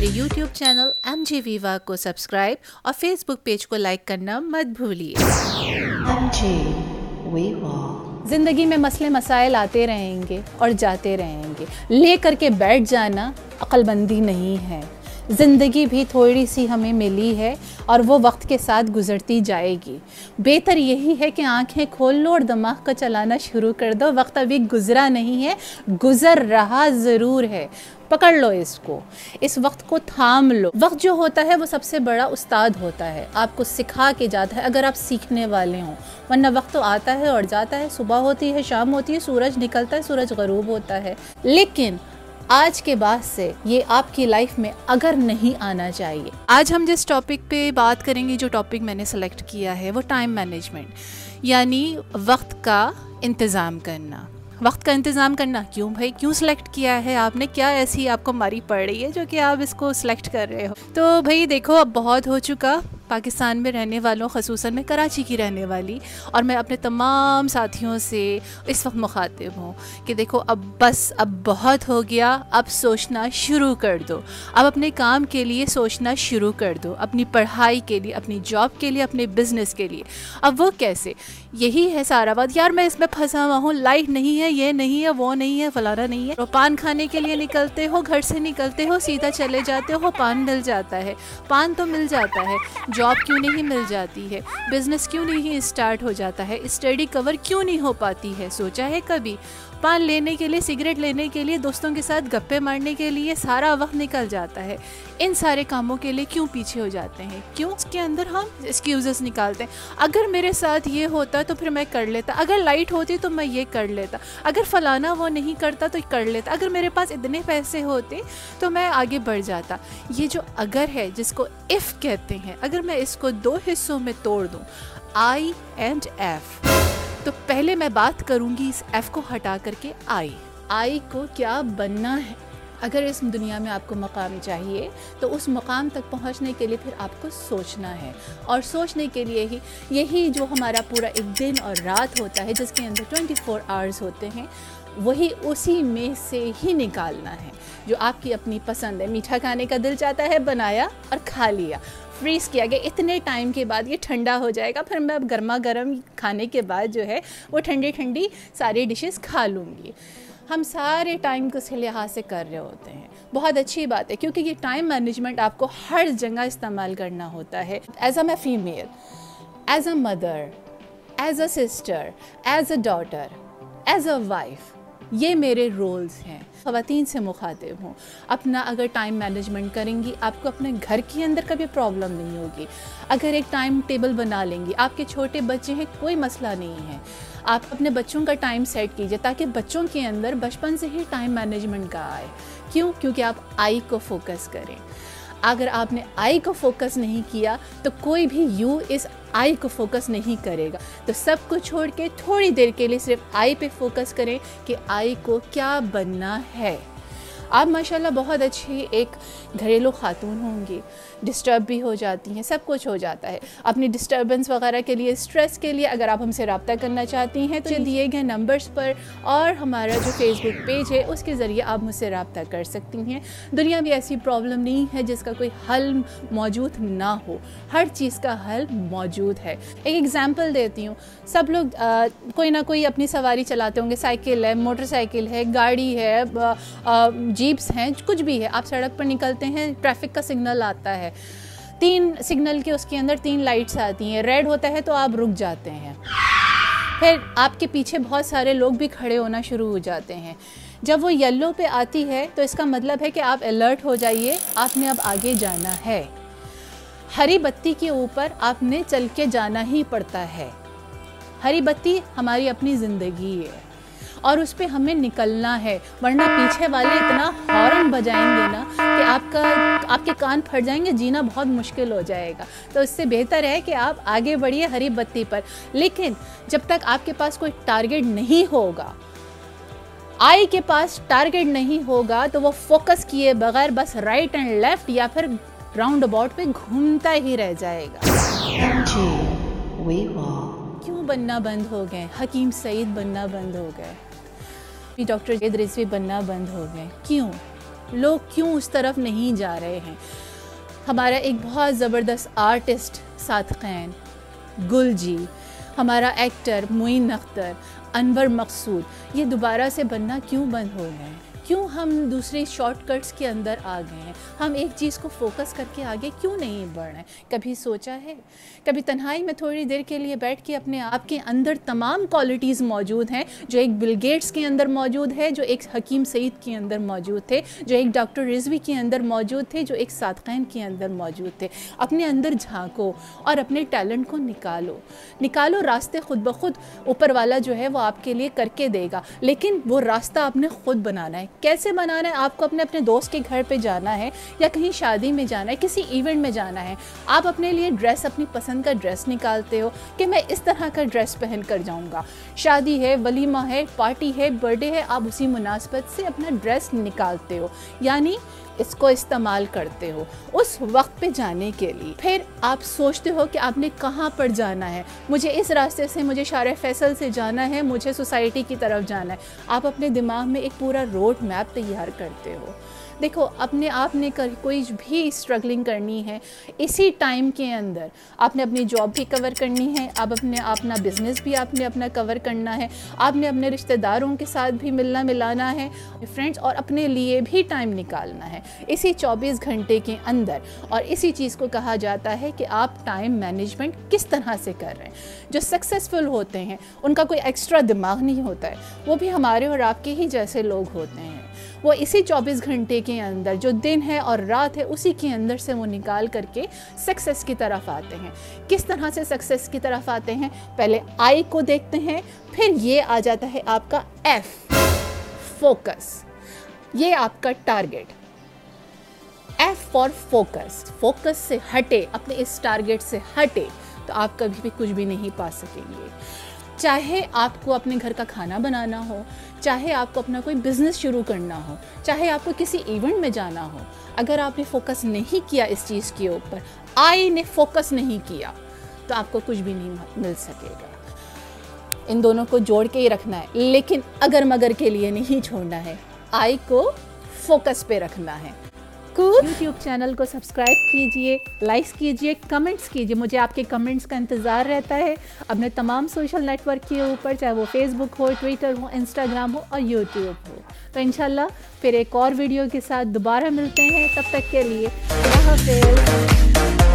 میرے YouTube channel M G ویوا کو subscribe اور فیس بک پیج کو لائک کرنا مت بھولیے۔ زندگی میں مسئلے مسائل آتے رہیں گے اور جاتے رہیں گے۔ لے کر کے بیٹھ جانا عقل بندی نہیں ہے۔ زندگی بھی تھوڑی سی ہمیں ملی ہے اور وہ وقت کے ساتھ گزرتی جائے گی۔ بہتر یہی ہے کہ آنکھیں کھول لو اور دماغ کا چلانا شروع کر دو۔ وقت ابھی گزرا نہیں ہے، گزر رہا ضرور ہے۔ پکڑ لو اس کو۔ اس وقت کو تھام لو۔ وقت جو ہوتا ہے وہ سب سے بڑا استاد ہوتا ہے۔ آپ کو سکھا کے جاتا ہے اگر آپ سیکھنے والے ہوں۔ ورنہ وقت تو آتا ہے اور جاتا ہے۔ صبح ہوتی ہے، شام ہوتی ہے، سورج نکلتا ہے، سورج غروب ہوتا ہے۔ لیکن آج کے بعد سے یہ آپ کی لائف میں اگر نہیں آنا چاہیے۔ آج ہم جس ٹاپک پہ بات کریں گے، جو ٹاپک میں نے سلیکٹ کیا ہے، وہ ٹائم مینجمنٹ یعنی وقت کا انتظام کرنا۔ وقت کا انتظام کرنا کیوں بھائی؟ کیوں سلیکٹ کیا ہے آپ نے؟ کیا ایسی آپ کو ماری پڑ رہی ہے جو کہ آپ اس کو سلیکٹ کر رہے ہو؟ تو بھائی دیکھو، اب بہت ہو چکا۔ پاکستان میں رہنے والوں، خصوصاً میں کراچی کی رہنے والی، اور میں اپنے تمام ساتھیوں سے اس وقت مخاطب ہوں کہ دیکھو، اب بس، اب بہت ہو گیا، اب سوچنا شروع کر دو۔ اب اپنے کام کے لیے سوچنا شروع کر دو، اپنی پڑھائی کے لیے، اپنی جاب کے لیے، اپنے بزنس کے لیے۔ اب وہ کیسے؟ یہی ہے سارا بات یار، میں اس میں پھنسا ہوا ہوں، لائٹ نہیں ہے، یہ نہیں ہے، وہ نہیں ہے، فلانا نہیں ہے۔ پان کھانے کے لیے نکلتے ہو، گھر سے نکلتے ہو، سیدھا چلے جاتے ہو، پان مل جاتا ہے۔ پان تو مل جاتا ہے۔ جو جاب کیوں نہیں مل جاتی ہے؟ بزنس کیوں نہیں اسٹارٹ ہو جاتا ہے؟ اسٹڈی کور کیوں نہیں ہو پاتی ہے؟ سوچا ہے کبھی؟ پان لینے کے لیے، سگریٹ لینے کے لیے، دوستوں کے ساتھ گپے مارنے کے لیے سارا وقت نکل جاتا ہے۔ ان سارے کاموں کے لیے کیوں پیچھے ہو جاتے ہیں؟ کیوں اس کے اندر ہم ایکسکیوزز نکالتے ہیں؟ اگر میرے ساتھ یہ ہوتا تو پھر میں کر لیتا۔ اگر لائٹ ہوتی تو میں یہ کر لیتا۔ اگر فلانا وہ نہیں کرتا تو کر لیتا۔ اگر میرے پاس اتنے پیسے ہوتے تو میں آگے بڑھ جاتا۔ یہ جو اگر ہے جس کو ایف کہتے ہیں، اگر میں اس کو دو حصوں میں توڑ دوں۔ آئی اینڈ ایف تو پہلے میں بات کروں گی اس ایف کو ہٹا کر کے آئی آئی کو کیا بننا ہے؟ اگر اس دنیا میں آپ کو مقام چاہیے، تو اس مقام تک پہنچنے کے لیے پھر آپ کو سوچنا ہے۔ اور سوچنے کے لیے ہی یہی جو ہمارا پورا ایک دن اور رات ہوتا ہے، جس کے اندر ٹوئنٹی فور آورز ہوتے ہیں، وہی اسی میں سے ہی نکالنا ہے۔ جو آپ کی اپنی پسند ہے، میٹھا کھانے کا دل چاہتا ہے، بنایا اور کھا لیا۔ فریز کیا گیا، اتنے ٹائم کے بعد یہ ٹھنڈا ہو جائے گا۔ پھر میں اب گرما گرم کھانے کے بعد جو ہے، وہ ٹھنڈی ٹھنڈی ساری ڈشز کھا لوں گی۔ ہم سارے ٹائم کو اس کے لحاظ سے کر رہے ہوتے ہیں۔ بہت اچھی بات ہے، کیونکہ یہ ٹائم مینجمنٹ آپ کو ہر جگہ استعمال کرنا ہوتا ہے۔ ایز اے میں female as a mother as a sister as a daughter as a wife یہ میرے رولز ہیں۔ خواتین سے مخاطب ہوں۔ اپنا اگر ٹائم مینجمنٹ کریں گی، آپ کو اپنے گھر کے اندر کبھی پرابلم نہیں ہوگی۔ اگر ایک ٹائم ٹیبل بنا لیں گی، آپ کے چھوٹے بچے ہیں، کوئی مسئلہ نہیں ہے۔ آپ اپنے بچوں کا ٹائم سیٹ کیجیے تاکہ بچوں کے اندر بچپن سے ہی ٹائم مینجمنٹ کا آئے۔ کیوں؟ کیونکہ آپ آئی کو فوکس کریں۔ اگر آپ نے آئی کو فوکس نہیں کیا تو کوئی بھی یو اس آئی کو فوکس نہیں کرے گا۔ تو سب کو چھوڑ کے تھوڑی دیر کے لیے صرف آئی پہ فوکس کریں کہ آئی کو کیا بننا ہے۔ آپ ماشاءاللہ بہت اچھی ایک گھریلو خاتون ہوں گی۔ ڈسٹرب بھی ہو جاتی ہیں سب کچھ ہو جاتا ہے۔ اپنی ڈسٹربنس وغیرہ کے لیے اسٹریس کے لیے اگر آپ ہم سے رابطہ کرنا چاہتی ہیں تو جی۔ دیے گئے نمبرس پر اور ہمارا جو فیس بک پیج ہے اس کے ذریعے آپ مجھ سے رابطہ کر سکتی ہیں۔ دنیا میں ایسی پرابلم نہیں ہے جس کا کوئی حل موجود نہ ہو۔ ہر چیز کا حل موجود ہے۔ ایک اگزامپل دیتی ہوں۔ سب لوگ آ, کوئی نہ کوئی اپنی سواری چلاتے ہوں گے۔ سائیکل ہے موٹر سائیکل ہے گاڑی ہے آ, آ, جیپس ہیں، کچھ بھی ہے۔ آپ سڑک پر نکلتے ہیں، ٹریفک کا سگنل آتا ہے۔ تین سگنل کے اس کے اندر تین لائٹس آتی ہیں۔ ریڈ ہوتا ہے تو آپ رک جاتے ہیں۔ پھر آپ کے پیچھے بہت سارے لوگ بھی کھڑے ہونا شروع ہو جاتے ہیں۔ جب وہ یلو پہ آتی ہے تو اس کا مطلب ہے کہ آپ الرٹ ہو جائیے، آپ نے اب آگے جانا ہے۔ ہری بتی کے اوپر آپ نے چل کے جانا ہی پڑتا ہے۔ ہری بتی ہماری اپنی زندگی ہے۔ اور اس پہ ہمیں نکلنا ہے۔ ورنہ پیچھے والے اتنا ہارن بجائیں گے نا کہ آپ کا آپ کے کان پھٹ جائیں گے جینا بہت مشکل ہو جائے گا۔ تو اس سے بہتر ہے کہ آپ آگے بڑھیے ہری بتی پر۔ لیکن جب تک آپ کے پاس کوئی ٹارگٹ نہیں ہوگا آئی کے پاس ٹارگٹ نہیں ہوگا تو وہ فوکس کیے بغیر بس رائٹ اینڈ لیفٹ یا پھر راؤنڈ اباؤٹ پہ گھومتا ہی رہ جائے گا۔ کیوں بننا بند ہو گئے؟ حکیم سعید بننا بند ہو گئے۔ کہ ڈاکٹر جی زید رضوی بننا بند ہو گئے۔ کیوں؟ لوگ کیوں اس طرف نہیں جا رہے ہیں؟ ہمارا ایک بہت زبردست آرٹسٹ ساتھ قین گل جی ہمارا ایکٹر معین اختر، انور مقصود، یہ دوبارہ سے بننا کیوں بند ہو گئے؟ کیوں ہم دوسرے شارٹ کٹس کے اندر آ گئے ہیں؟ ہم ایک چیز کو فوکس کر کے آگے کیوں نہیں بڑھ رہے ہیں؟ کبھی سوچا ہے؟ کبھی تنہائی میں تھوڑی دیر کے لیے بیٹھ کے اپنے آپ کے اندر تمام کوالٹیز موجود ہیں، جو ایک بل گیٹس کے اندر موجود ہے، جو ایک حکیم سعید کے اندر موجود تھے، جو ایک ڈاکٹر رضوی کے اندر موجود تھے، جو ایک صادقین کے اندر موجود تھے۔ اپنے اندر جھانکو اور اپنے ٹیلنٹ کو نکالو۔ نکالو راستے خود بخود اوپر والا جو ہے وہ آپ کے لیے کر کے دے گا، لیکن وہ راستہ آپ نے خود بنانا ہے۔ کیسے بنانا ہے؟ آپ کو اپنے اپنے دوست کے گھر پہ جانا ہے یا کہیں شادی میں جانا ہے، کسی ایونٹ میں جانا ہے، آپ اپنے لیے ڈریس اپنی پسند کا ڈریس نکالتے ہو کہ میں اس طرح کا ڈریس پہن کر جاؤں گا۔ شادی ہے، ولیمہ ہے پارٹی ہے برتھڈے ہے، آپ اسی مناسبت سے اپنا ڈریس نکالتے ہو۔ یعنی اس کو استعمال کرتے ہو اس وقت پہ جانے کے لیے۔ پھر آپ سوچتے ہو کہ آپ نے کہاں پر جانا ہے؟ مجھے اس راستے سے، مجھے شارع فیصل سے جانا ہے، مجھے سوسائٹی کی طرف جانا ہے۔ آپ اپنے دماغ میں ایک پورا روڈ میپ تیار کرتے ہو۔ دیکھو، اپنے آپ نے کوئی بھی اسٹرگلنگ کرنی ہے اسی ٹائم کے اندر، آپ نے اپنی جاب بھی کور کرنی ہے، آپ اپنے اپنا بزنس بھی آپ نے اپنا کور کرنا ہے، آپ نے اپنے رشتہ داروں کے ساتھ بھی ملنا ملانا ہے فرینڈس اور اپنے لیے بھی ٹائم نکالنا ہے۔ اسی چوبیس گھنٹے کے اندر، اور اسی چیز کو کہا جاتا ہے کہ آپ ٹائم مینجمنٹ کس طرح سے کر رہے ہیں۔ جو سکسیزفل ہوتے ہیں، ان کا کوئی ایکسٹرا دماغ نہیں ہوتا ہے، وہ بھی ہمارے اور آپ کے ہی جیسے لوگ ہوتے ہیں۔ وہ اسی چوبیس گھنٹے کے اندر جو دن ہے اور رات ہے، اسی کے اندر سے وہ نکال کر کے سکسیس کی طرف آتے ہیں۔ کس طرح سے سکسیس کی طرف آتے ہیں؟ پہلے آئی کو دیکھتے ہیں، پھر یہ آ جاتا ہے آپ کا ایف فوکس یہ آپ کا target F for focus focus سے ہٹے، اپنے اس ٹارگیٹ سے ہٹے تو آپ کبھی بھی کچھ بھی نہیں پا سکیں گے۔ چاہے آپ کو اپنے گھر کا کھانا بنانا ہو چاہے آپ کو اپنا کوئی بزنس شروع کرنا ہو، چاہے آپ کو کسی ایونٹ میں جانا ہو، اگر آپ نے فوکس نہیں کیا اس چیز کے اوپر، آئی نے فوکس نہیں کیا، تو آپ کو کچھ بھی نہیں مل سکے گا۔ ان دونوں کو جوڑ کے ہی رکھنا ہے، لیکن اگر مگر کے لیے نہیں چھوڑنا ہے، آئی کو فوکس پہ رکھنا ہے۔ کو یوٹیوب چینل کو سبسکرائب کیجیے لائکس کیجیے کمنٹس کیجیے۔ مجھے آپ کے کمنٹس کا انتظار رہتا ہے۔ اپنے تمام سوشل نیٹ ورک کے اوپر، چاہے وہ فیس بک ہو ٹویٹر ہو انسٹاگرام ہو اور یوٹیوب ہو۔ تو انشاءاللہ پھر ایک اور ویڈیو کے ساتھ دوبارہ ملتے ہیں۔ تب تک کے لیے اللہ حافظ۔